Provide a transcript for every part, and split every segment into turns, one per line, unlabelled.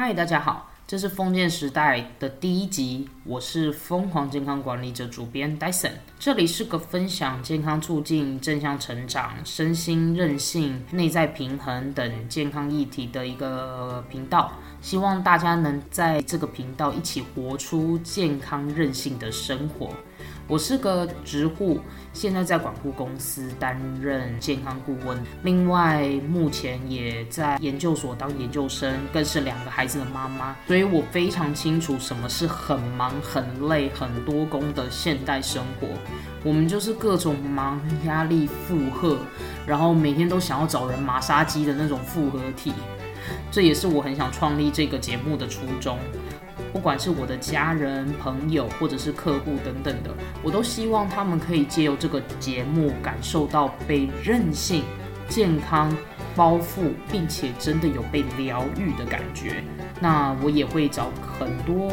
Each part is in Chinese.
嗨，大家好，这是封建时代的第一集，我是疯狂健康管理者主编 Dyson，这里是个分享健康促进、正向成长、身心韧性、内在平衡等健康议题的一个频道，希望大家能在这个频道一起活出健康韧性的生活。我是个直户，现在在管护公司担任健康顾问，另外目前也在研究所当研究生，更是两个孩子的妈妈，所以我非常清楚什么是很忙、很累、很多工的现代生活。我们就是各种忙、压力、负荷，然后每天都想要找人马杀鸡的那种复合体。这也是我很想创立这个节目的初衷。不管是我的家人、朋友，或者是客户等等的，我都希望他们可以借由这个节目，感受到被任性、健康包覆，并且真的有被疗愈的感觉。那我也会找很多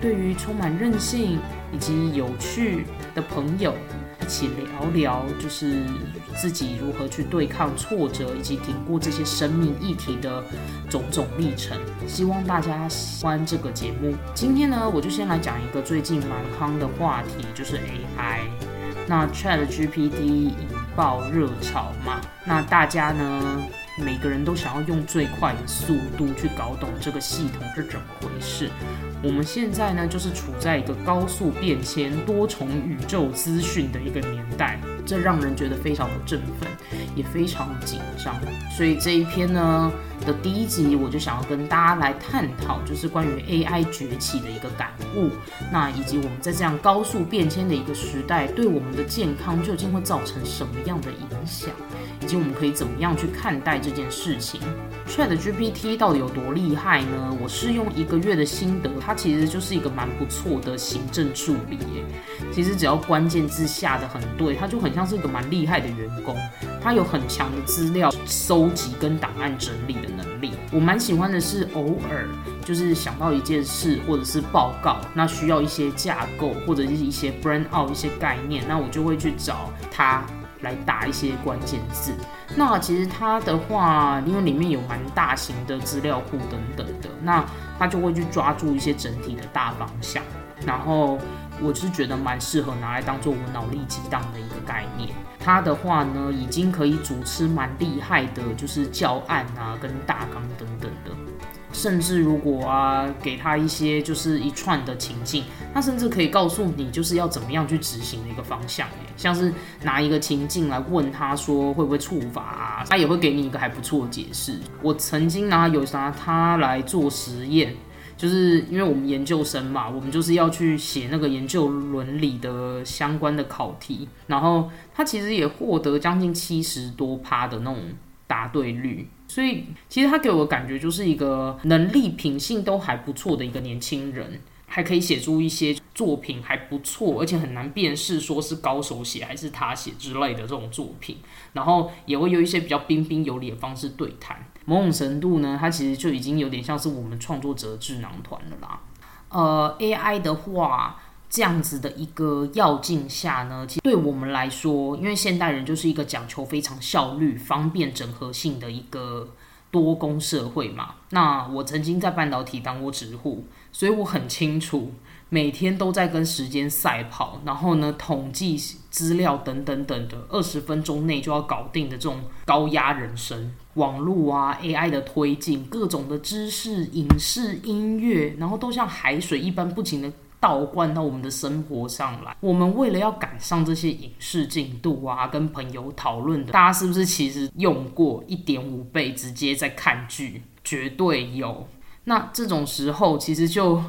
对于充满韧性以及有趣的朋友。一起聊聊，就是自己如何去对抗挫折，以及挺过这些生命议题的种种历程。希望大家喜欢这个节目。今天呢，我就先来讲一个最近蛮夯的话题，就是 AI。那 Chat GPT 引爆热潮嘛，那大家呢，每个人都想要用最快的速度去搞懂这个系统是怎么回事。我们现在呢，就是处在一个高速变迁、多重宇宙资讯的一个年代，这让人觉得非常的振奋，也非常紧张。所以这一篇呢的第一集，我就想要跟大家来探讨，就是关于 AI 崛起的一个感悟，那以及我们在这样高速变迁的一个时代，对我们的健康究竟会造成什么样的影响，以及我们可以怎么样去看待这件事情。Chat GPT 到底有多厉害呢？我试用一个月的心得，它其实就是一个蛮不错的行政助理耶。其实只要关键字下的很对，它就很像他是一个蛮厉害的员工。他有很强的资料收集跟档案整理的能力。我蛮喜欢的是，偶尔就是想到一件事或者是报告，那需要一些架构或者是一些 brand out 一些概念，那我就会去找他。来打一些关键字，那其实他的话，因为里面有蛮大型的资料库等等的，那他就会去抓住一些整体的大方向，然后我是觉得蛮适合拿来当做我脑力激荡的一个概念。它的话呢，已经可以主持蛮厉害的，就是教案啊，跟大纲等等的。甚至如果啊，给他一些就是一串的情境，他甚至可以告诉你就是要怎么样去执行的一个方向。像是拿一个情境来问他说会不会触法啊，他也会给你一个还不错的解释。我曾经拿有拿他来做实验，就是因为我们研究生嘛，我们就是要去写那个研究伦理的相关的考题，然后他其实也获得将近七十多趴的那种答对率。所以，其实他给我的感觉就是一个能力、品性都还不错的一个年轻人，还可以写出一些作品还不错，而且很难辨识说是高手写还是他写之类的这种作品。然后也会有一些比较彬彬有礼的方式对谈，某种程度呢，它其实就已经有点像是我们创作者智囊团了啦。呃，AI 的话。这样子的一个要境下呢，其实对我们来说，因为现代人就是一个讲求非常效率、方便、整合性的一个多工社会嘛。那我曾经在半导体当过职户，所以我很清楚，每天都在跟时间赛跑，然后呢，统计资料等等等的，二十分钟内就要搞定的这种高压人生。网络啊，AI 的推进，各种的知识、影视、音乐，然后都像海水一般不停的。倒灌到我们的生活上来。我们为了要赶上这些影视进度啊，跟朋友讨论的，大家是不是其实用过一点五倍直接在看剧？绝对有。那这种时候其实就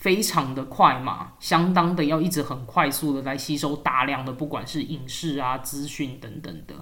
非常的快嘛，相当的要一直很快速的来吸收大量的不管是影视啊、资讯等等的。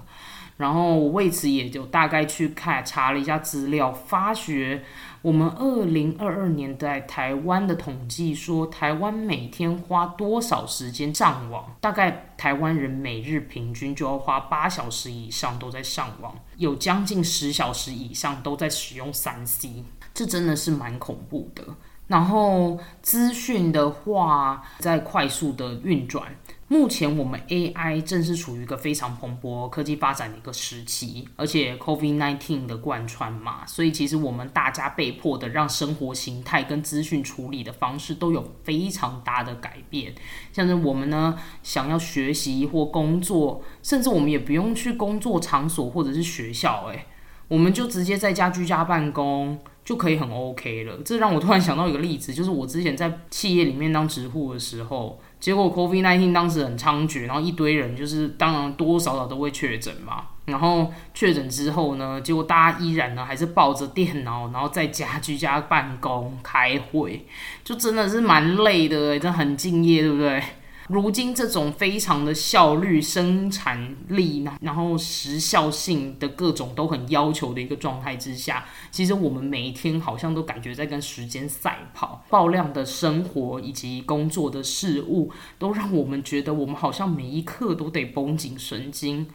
然后为此也就大概去看查了一下资料，发觉我们二零二二年在台湾的统计说，台湾每天花多少时间上网？大概台湾人每日平均就要花八小时以上都在上网，有将近十小时以上都在使用三 C，这真的是蛮恐怖的。然后资讯的话，在快速的运转。目前我们 AI 正是处于一个非常蓬勃科技发展的一个时期，而且 COVID-19 的贯穿嘛，所以其实我们大家被迫的让生活形态跟资讯处理的方式都有非常大的改变。像是我们呢，想要学习或工作，甚至我们也不用去工作场所或者是学校，诶，我们就直接在家居家办公就可以很 OK 了。这让我突然想到一个例子，就是我之前在企业里面当职护的时候。结果 COVID nineteen 当时很猖獗，然后一堆人就是当然多多少少都会确诊嘛。然后确诊之后呢，结果大家依然呢还是抱着电脑，然后在家居家办公开会，就真的是蛮累的，真的很敬业，对不对？如今这种非常的效率、生产力，然后时效性的各种都很要求的一个状态之下，其实我们每一天好像都感觉在跟时间赛跑。爆量的生活以及工作的事物，都让我们觉得我们好像每一刻都得绷紧神经。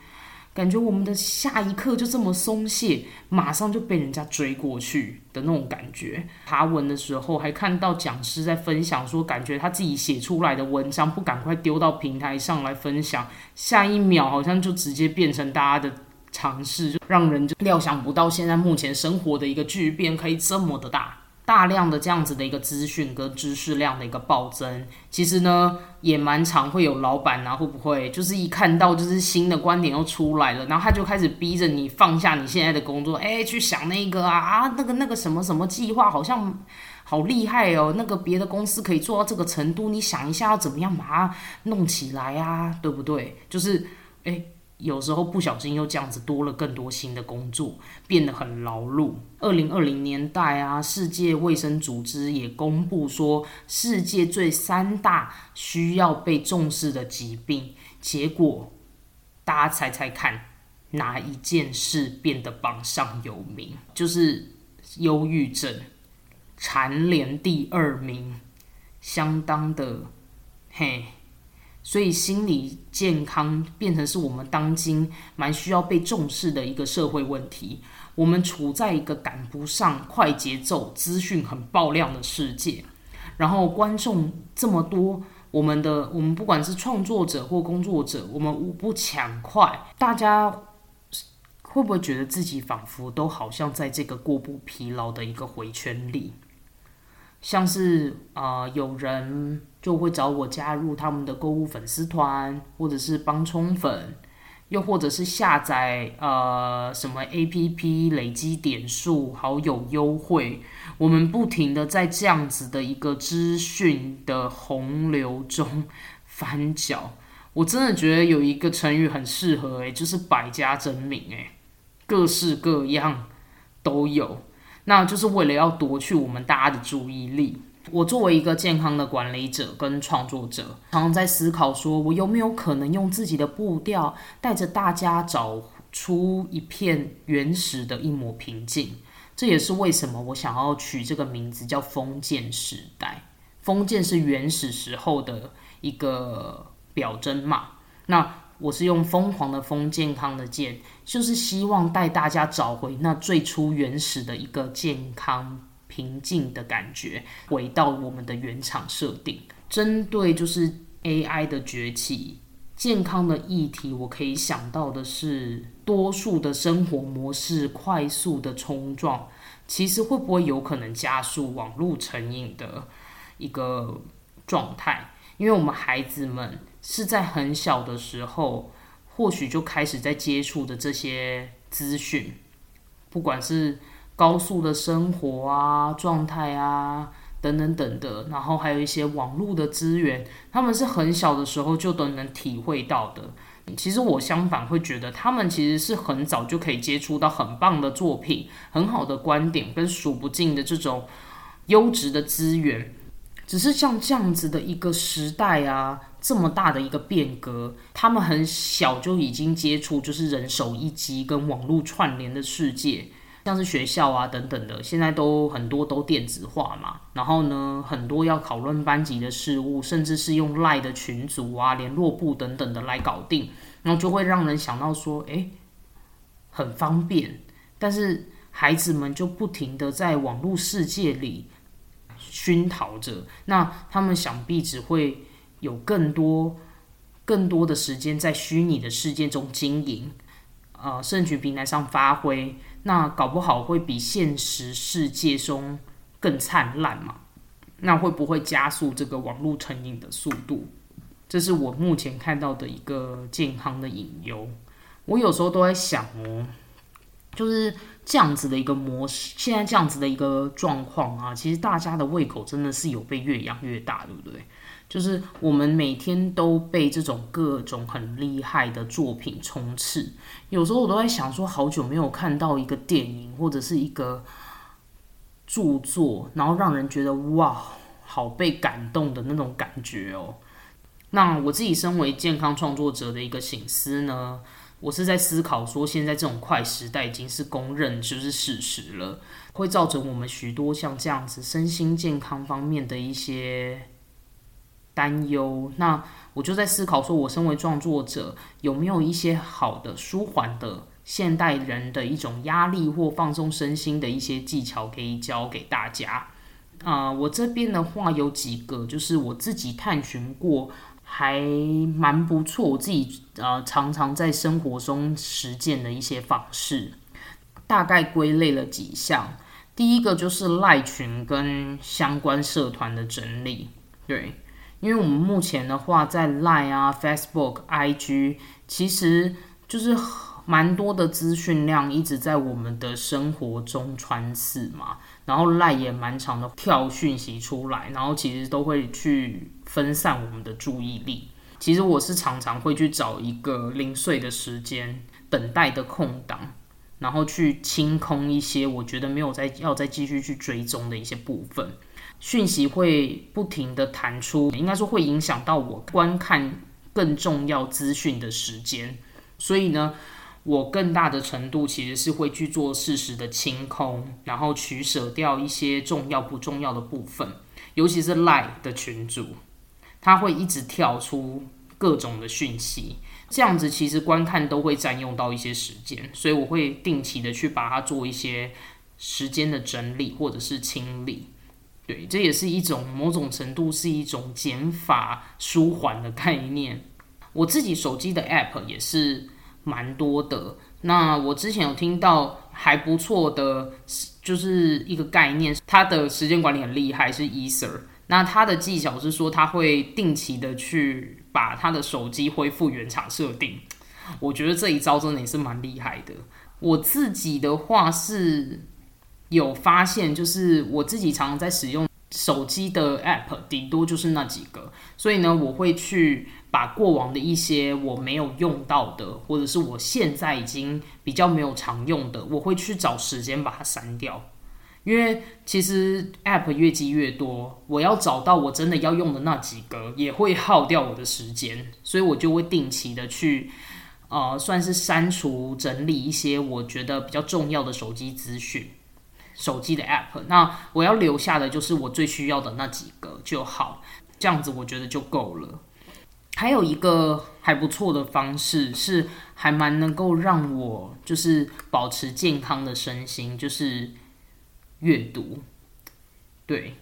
感觉我们的下一刻就这么松懈，马上就被人家追过去的那种感觉。爬文的时候还看到讲师在分享说，感觉他自己写出来的文章不赶快丢到平台上来分享，下一秒好像就直接变成大家的尝试，就让人就料想不到现在目前生活的一个巨变可以这么的大。大量的这样子的一个资讯跟知识量的一个暴增，其实呢也蛮常会有老板啊会不会就是一看到就是新的观点又出来了，然后他就开始逼着你放下你现在的工作，哎，去想那个啊啊那个那个什么什么计划好像好厉害哦，那个别的公司可以做到这个程度，你想一下要怎么样把它弄起来啊，对不对？就是哎。有时候不小心又这样子多了更多新的工作，变得很劳碌。二零二零年代啊，世界卫生组织也公布说，世界最三大需要被重视的疾病。结果，大家猜猜看，哪一件事变得榜上有名？就是忧郁症，蝉联第二名，相当的嘿。所以心理健康变成是我们当今蛮需要被重视的一个社会问题。我们处在一个赶不上快节奏、资讯很爆量的世界，然后观众这么多，我们的我们不管是创作者或工作者，我们无不抢快。大家会不会觉得自己仿佛都好像在这个过不疲劳的一个回圈里？像是啊，有人就会找我加入他们的购物粉丝团，或者是帮充粉，又或者是下载呃什么 A P P 累积点数、好友优惠。我们不停的在这样子的一个资讯的洪流中翻搅。我真的觉得有一个成语很适合，诶，就是百家争鸣，诶，各式各样都有。那就是为了要夺去我们大家的注意力。我作为一个健康的管理者跟创作者，常常在思考：说我有没有可能用自己的步调，带着大家找出一片原始的一抹平静？这也是为什么我想要取这个名字叫“封建时代”。封建是原始时候的一个表征嘛？那。我是用疯狂的疯健康的健，就是希望带大家找回那最初原始的一个健康平静的感觉，回到我们的原厂设定。针对就是 AI 的崛起，健康的议题，我可以想到的是，多数的生活模式快速的冲撞，其实会不会有可能加速网络成瘾的一个状态？因为我们孩子们。是在很小的时候，或许就开始在接触的这些资讯，不管是高速的生活啊、状态啊等等等的，然后还有一些网络的资源，他们是很小的时候就都能体会到的。其实我相反会觉得，他们其实是很早就可以接触到很棒的作品、很好的观点跟数不尽的这种优质的资源。只是像这样子的一个时代啊，这么大的一个变革，他们很小就已经接触，就是人手一机跟网络串联的世界，像是学校啊等等的，现在都很多都电子化嘛。然后呢，很多要讨论班级的事物，甚至是用赖的群组啊、联络部等等的来搞定，然后就会让人想到说，诶，很方便。但是孩子们就不停的在网络世界里。熏陶着，那他们想必只会有更多更多的时间在虚拟的世界中经营，呃，社群平台上发挥，那搞不好会比现实世界中更灿烂嘛？那会不会加速这个网络成瘾的速度？这是我目前看到的一个健康的隐忧。我有时候都在想哦，就是这样子的一个模式，现在这样子的一个状况啊，其实大家的胃口真的是有被越养越大，对不对？就是我们每天都被这种各种很厉害的作品充斥，有时候我都在想说，好久没有看到一个电影或者是一个著作，然后让人觉得哇，好被感动的那种感觉哦。那我自己身为健康创作者的一个醒思呢，我是在思考说，现在这种快时代已经是公认就是事实了，会造成我们许多像这样子身心健康方面的一些担忧。那我就在思考说，我身为创作者有没有一些好的舒缓的现代人的一种压力或放松身心的一些技巧可以教给大家？啊，我这边的话有几个，就是我自己探寻过。还蛮不错，我自己呃常常在生活中实践的一些方式，大概归类了几项。第一个就是赖群跟相关社团的整理，对，因为我们目前的话在 Line 啊、Facebook、IG，其实就是蛮多的资讯量一直在我们的生活中穿刺嘛，然后 Line 也蛮长的跳讯息出来，然后其实都会去。分散我们的注意力。其实我是常常会去找一个零碎的时间，等待的空档，然后去清空一些我觉得没有再要再继续去追踪的一些部分。讯息会不停的弹出，应该说会影响到我观看更重要资讯的时间。所以呢，我更大的程度其实是会去做事实的清空，然后取舍掉一些重要不重要的部分，尤其是 Line 的群组。它会一直跳出各种的讯息，这样子其实观看都会占用到一些时间，所以我会定期的去把它做一些时间的整理或者是清理。对，这也是一种某种程度是一种减法舒缓的概念。我自己手机的 App 也是蛮多的。那我之前有听到还不错的，就是一个概念，它的时间管理很厉害，是 Eser。那他的技巧是说，他会定期的去把他的手机恢复原厂设定。我觉得这一招真的也是蛮厉害的。我自己的话是有发现，就是我自己常常在使用手机的 App，顶多就是那几个。所以呢，我会去把过往的一些我没有用到的，或者是我现在已经比较没有常用的，我会去找时间把它删掉。因为其实 App 越积越多，我要找到我真的要用的那几个，也会耗掉我的时间，所以我就会定期的去，呃，算是删除整理一些我觉得比较重要的手机资讯，手机的 App。那我要留下的就是我最需要的那几个就好，这样子我觉得就够了。还有一个还不错的方式是，还蛮能够让我就是保持健康的身心，就是。阅读，对，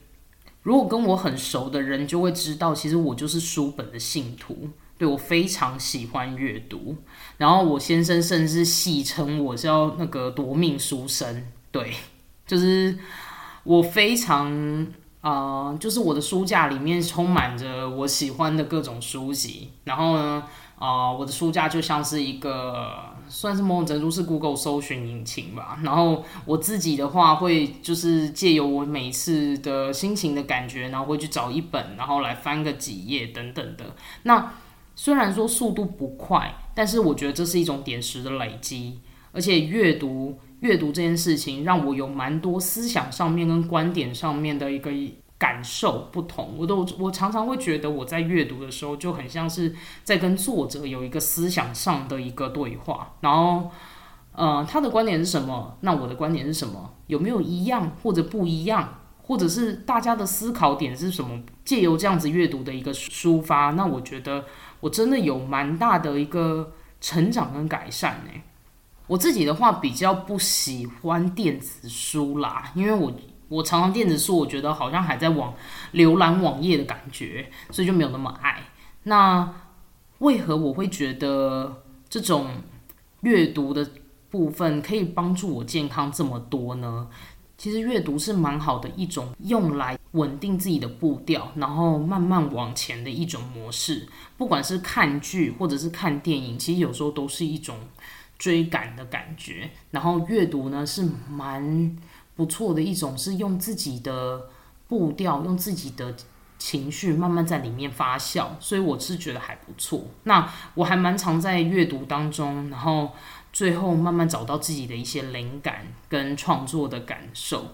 如果跟我很熟的人就会知道，其实我就是书本的信徒，对我非常喜欢阅读。然后我先生甚至戏称我是要那个夺命书生，对，就是我非常啊，就是我的书架里面充满着我喜欢的各种书籍，然后呢。啊，我的书架就像是一个，算是某种程度是 Google 搜寻引擎吧。然后我自己的话，会就是借由我每次的心情的感觉，然后会去找一本，然后来翻个几页等等的。那虽然说速度不快，但是我觉得这是一种点石的累积，而且阅读阅读这件事情，让我有蛮多思想上面跟观点上面的一个。感受不同，我都我常常会觉得我在阅读的时候就很像是在跟作者有一个思想上的一个对话，然后，呃，他的观点是什么？那我的观点是什么？有没有一样或者不一样？或者是大家的思考点是什么？借由这样子阅读的一个抒发，那我觉得我真的有蛮大的一个成长跟改善呢。我自己的话比较不喜欢电子书啦，因为我。我常常电子书，我觉得好像还在网浏览网页的感觉，所以就没有那么爱。那为何我会觉得这种阅读的部分可以帮助我健康这么多呢？其实阅读是蛮好的一种用来稳定自己的步调，然后慢慢往前的一种模式。不管是看剧或者是看电影，其实有时候都是一种追赶的感觉。然后阅读呢是蛮不错的一种，是用自己的步调，用自己的情绪慢慢在里面发酵，所以我是觉得还不错。那我还蛮常在阅读当中，然后。最后慢慢找到自己的一些灵感跟创作的感受，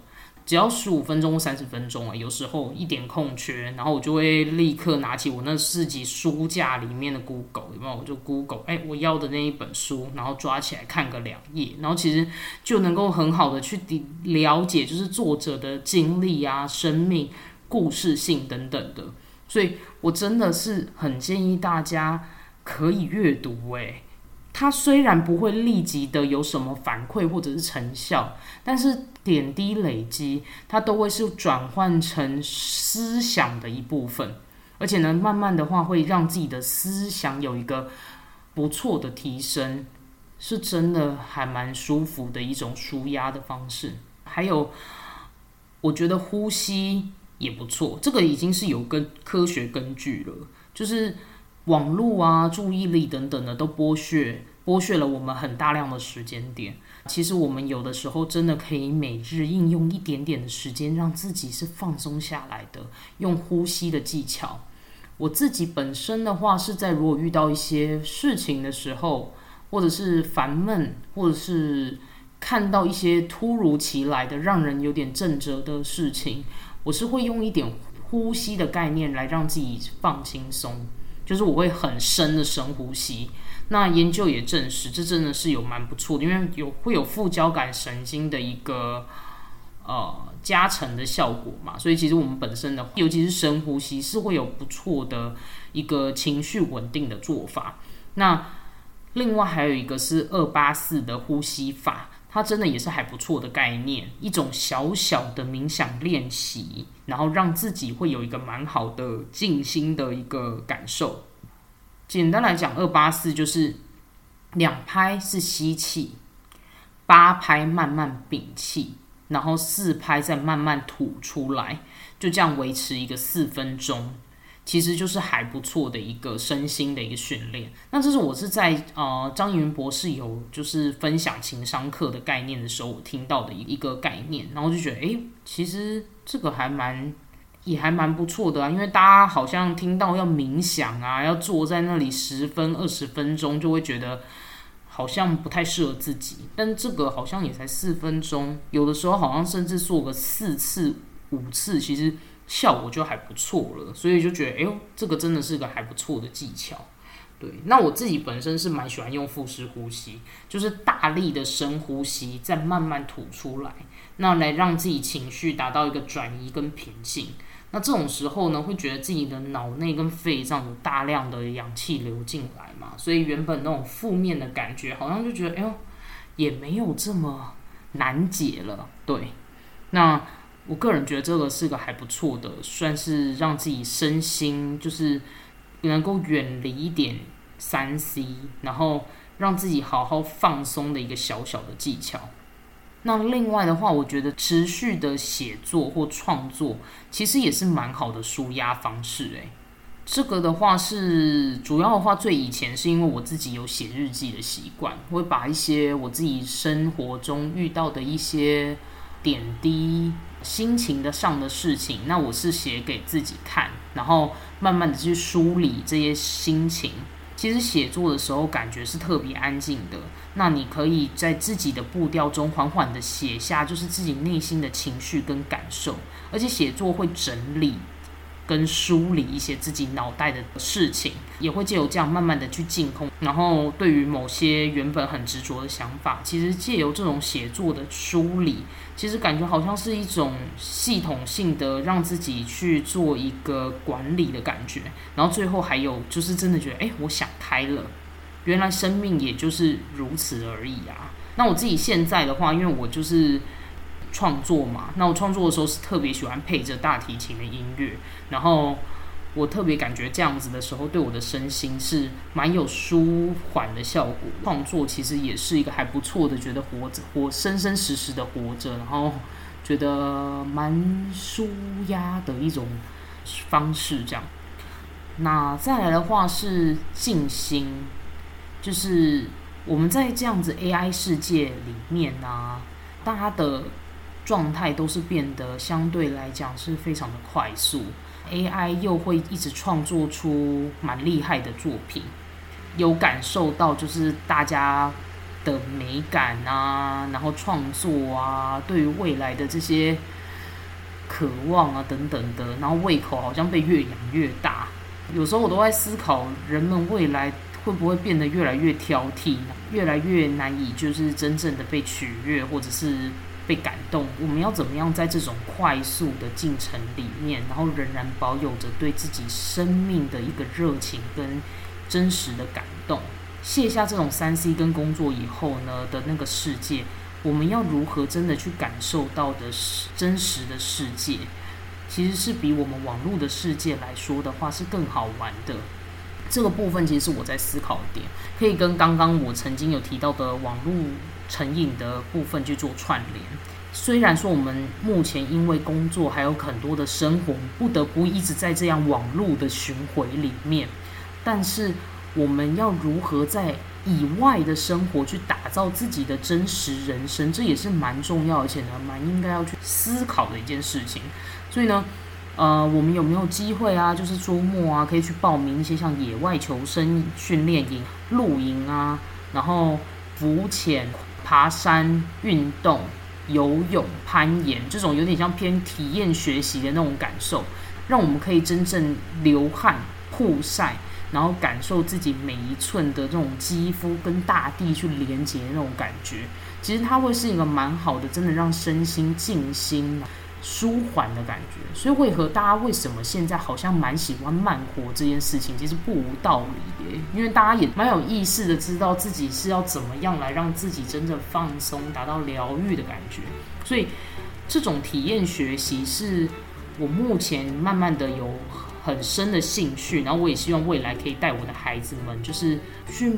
只要十五分钟或三十分钟啊，有时候一点空缺，然后我就会立刻拿起我那四级书架里面的 Google，有没有？我就 Google，哎，我要的那一本书，然后抓起来看个两页，然后其实就能够很好的去了解，就是作者的经历啊、生命故事性等等的，所以我真的是很建议大家可以阅读，哎。它虽然不会立即的有什么反馈或者是成效，但是点滴累积，它都会是转换成思想的一部分，而且呢，慢慢的话会让自己的思想有一个不错的提升，是真的还蛮舒服的一种舒压的方式。还有，我觉得呼吸也不错，这个已经是有根科学根据了，就是。网络啊，注意力等等的都剥削，剥削了我们很大量的时间点。其实我们有的时候真的可以每日应用一点点的时间，让自己是放松下来的，用呼吸的技巧。我自己本身的话，是在如果遇到一些事情的时候，或者是烦闷，或者是看到一些突如其来的让人有点震折的事情，我是会用一点呼吸的概念来让自己放轻松。就是我会很深的深呼吸，那研究也证实，这真的是有蛮不错的，因为有会有副交感神经的一个呃加成的效果嘛，所以其实我们本身的，尤其是深呼吸，是会有不错的一个情绪稳定的做法。那另外还有一个是二八四的呼吸法。它真的也是还不错的概念，一种小小的冥想练习，然后让自己会有一个蛮好的静心的一个感受。简单来讲，二八四就是两拍是吸气，八拍慢慢屏气，然后四拍再慢慢吐出来，就这样维持一个四分钟。其实就是还不错的一个身心的一个训练。那这是我是在呃张云博士有就是分享情商课的概念的时候，我听到的一一个概念，然后就觉得哎，其实这个还蛮也还蛮不错的啊。因为大家好像听到要冥想啊，要坐在那里十分二十分钟，就会觉得好像不太适合自己。但这个好像也才四分钟，有的时候好像甚至做个四次五次，其实。效果就还不错了，所以就觉得，哎呦，这个真的是个还不错的技巧。对，那我自己本身是蛮喜欢用腹式呼吸，就是大力的深呼吸，再慢慢吐出来，那来让自己情绪达到一个转移跟平静。那这种时候呢，会觉得自己的脑内跟肺脏有大量的氧气流进来嘛，所以原本那种负面的感觉，好像就觉得，哎呦，也没有这么难解了。对，那。我个人觉得这个是个还不错的，算是让自己身心就是能够远离一点三 C，然后让自己好好放松的一个小小的技巧。那另外的话，我觉得持续的写作或创作其实也是蛮好的舒压方式。诶，这个的话是主要的话，最以前是因为我自己有写日记的习惯，会把一些我自己生活中遇到的一些点滴。心情的上的事情，那我是写给自己看，然后慢慢的去梳理这些心情。其实写作的时候感觉是特别安静的，那你可以在自己的步调中缓缓的写下，就是自己内心的情绪跟感受，而且写作会整理。跟梳理一些自己脑袋的事情，也会借由这样慢慢的去净空。然后对于某些原本很执着的想法，其实借由这种写作的梳理，其实感觉好像是一种系统性的让自己去做一个管理的感觉。然后最后还有就是真的觉得，哎，我想开了，原来生命也就是如此而已啊。那我自己现在的话，因为我就是。创作嘛，那我创作的时候是特别喜欢配着大提琴的音乐，然后我特别感觉这样子的时候，对我的身心是蛮有舒缓的效果。创作其实也是一个还不错的，觉得活着，活生生实实的活着，然后觉得蛮舒压的一种方式。这样，那再来的话是静心，就是我们在这样子 AI 世界里面呢，大家的状态都是变得相对来讲是非常的快速。AI 又会一直创作出蛮厉害的作品，有感受到就是大家的美感啊，然后创作啊，对于未来的这些渴望啊等等的，然后胃口好像被越养越大。有时候我都在思考，人们未来会不会变得越来越挑剔，越来越难以就是真正的被取悦，或者是。被感动，我们要怎么样在这种快速的进程里面，然后仍然保有着对自己生命的一个热情跟真实的感动？卸下这种三 C 跟工作以后呢的那个世界，我们要如何真的去感受到的真实的世界？其实是比我们网络的世界来说的话是更好玩的。这个部分其实是我在思考的点，可以跟刚刚我曾经有提到的网络。成瘾的部分去做串联。虽然说我们目前因为工作还有很多的生活，不得不一直在这样网络的巡回里面，但是我们要如何在以外的生活去打造自己的真实人生，这也是蛮重要，而且呢蛮应该要去思考的一件事情。所以呢，呃，我们有没有机会啊？就是周末啊，可以去报名一些像野外求生训练营、露营啊，然后浮潜。爬山、运动、游泳、攀岩，这种有点像偏体验学习的那种感受，让我们可以真正流汗、曝晒，然后感受自己每一寸的这种肌肤跟大地去连接的那种感觉。其实它会是一个蛮好的，真的让身心静心。舒缓的感觉，所以为何大家为什么现在好像蛮喜欢慢活这件事情，其实不无道理耶。因为大家也蛮有意识的知道自己是要怎么样来让自己真正放松，达到疗愈的感觉。所以这种体验学习是我目前慢慢的有很深的兴趣，然后我也希望未来可以带我的孩子们，就是去。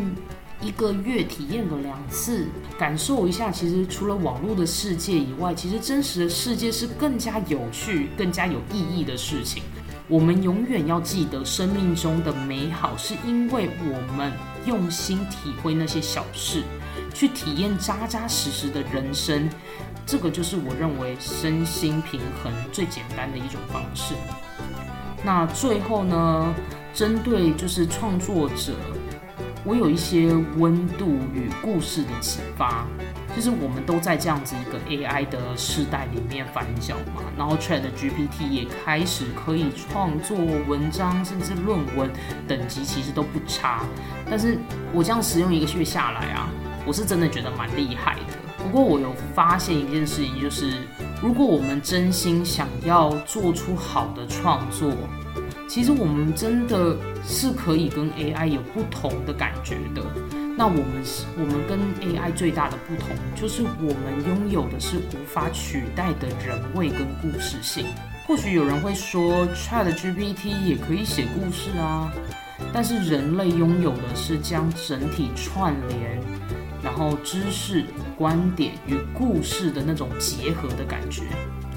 一个月体验个两次，感受一下。其实除了网络的世界以外，其实真实的世界是更加有趣、更加有意义的事情。我们永远要记得，生命中的美好是因为我们用心体会那些小事，去体验扎扎实实的人生。这个就是我认为身心平衡最简单的一种方式。那最后呢，针对就是创作者。我有一些温度与故事的启发，就是我们都在这样子一个 AI 的时代里面翻搅嘛，然后 Chat GPT 也开始可以创作文章，甚至论文等级其实都不差。但是我这样使用一个月下来啊，我是真的觉得蛮厉害的。不过我有发现一件事情，就是如果我们真心想要做出好的创作，其实我们真的是可以跟 AI 有不同的感觉的。那我们是，我们跟 AI 最大的不同，就是我们拥有的是无法取代的人味跟故事性。或许有人会说，ChatGPT 也可以写故事啊，但是人类拥有的是将整体串联，然后知识、观点与故事的那种结合的感觉。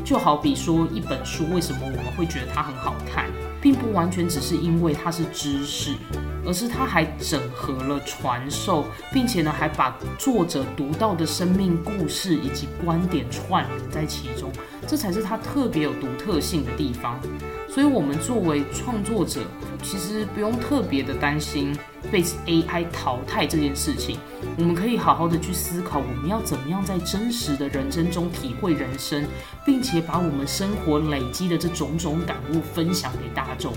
就好比说一本书，为什么我们会觉得它很好看？并不完全只是因为它是知识，而是它还整合了传授，并且呢还把作者独到的生命故事以及观点串联在其中，这才是它特别有独特性的地方。所以，我们作为创作者，其实不用特别的担心。被 AI 淘汰这件事情，我们可以好好的去思考，我们要怎么样在真实的人生中体会人生，并且把我们生活累积的这种种感悟分享给大众。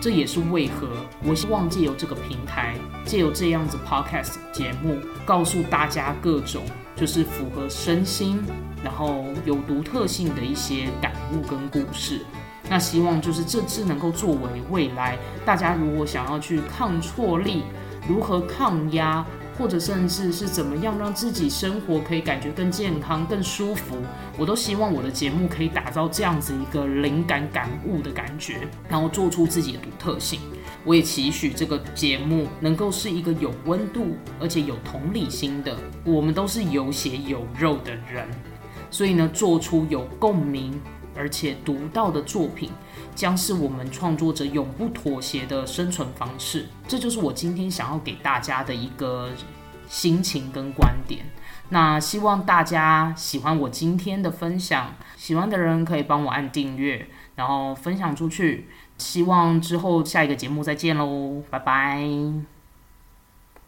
这也是为何我希望借由这个平台，借由这样子 Podcast 节目，告诉大家各种就是符合身心，然后有独特性的一些感悟跟故事。那希望就是这次能够作为未来大家如果想要去抗挫力，如何抗压，或者甚至是怎么样让自己生活可以感觉更健康、更舒服，我都希望我的节目可以打造这样子一个灵感感悟的感觉，然后做出自己的独特性。我也期许这个节目能够是一个有温度而且有同理心的，我们都是有血有肉的人，所以呢，做出有共鸣而且独到的作品。将是我们创作者永不妥协的生存方式，这就是我今天想要给大家的一个心情跟观点。那希望大家喜欢我今天的分享，喜欢的人可以帮我按订阅，然后分享出去。希望之后下一个节目再见喽，拜拜。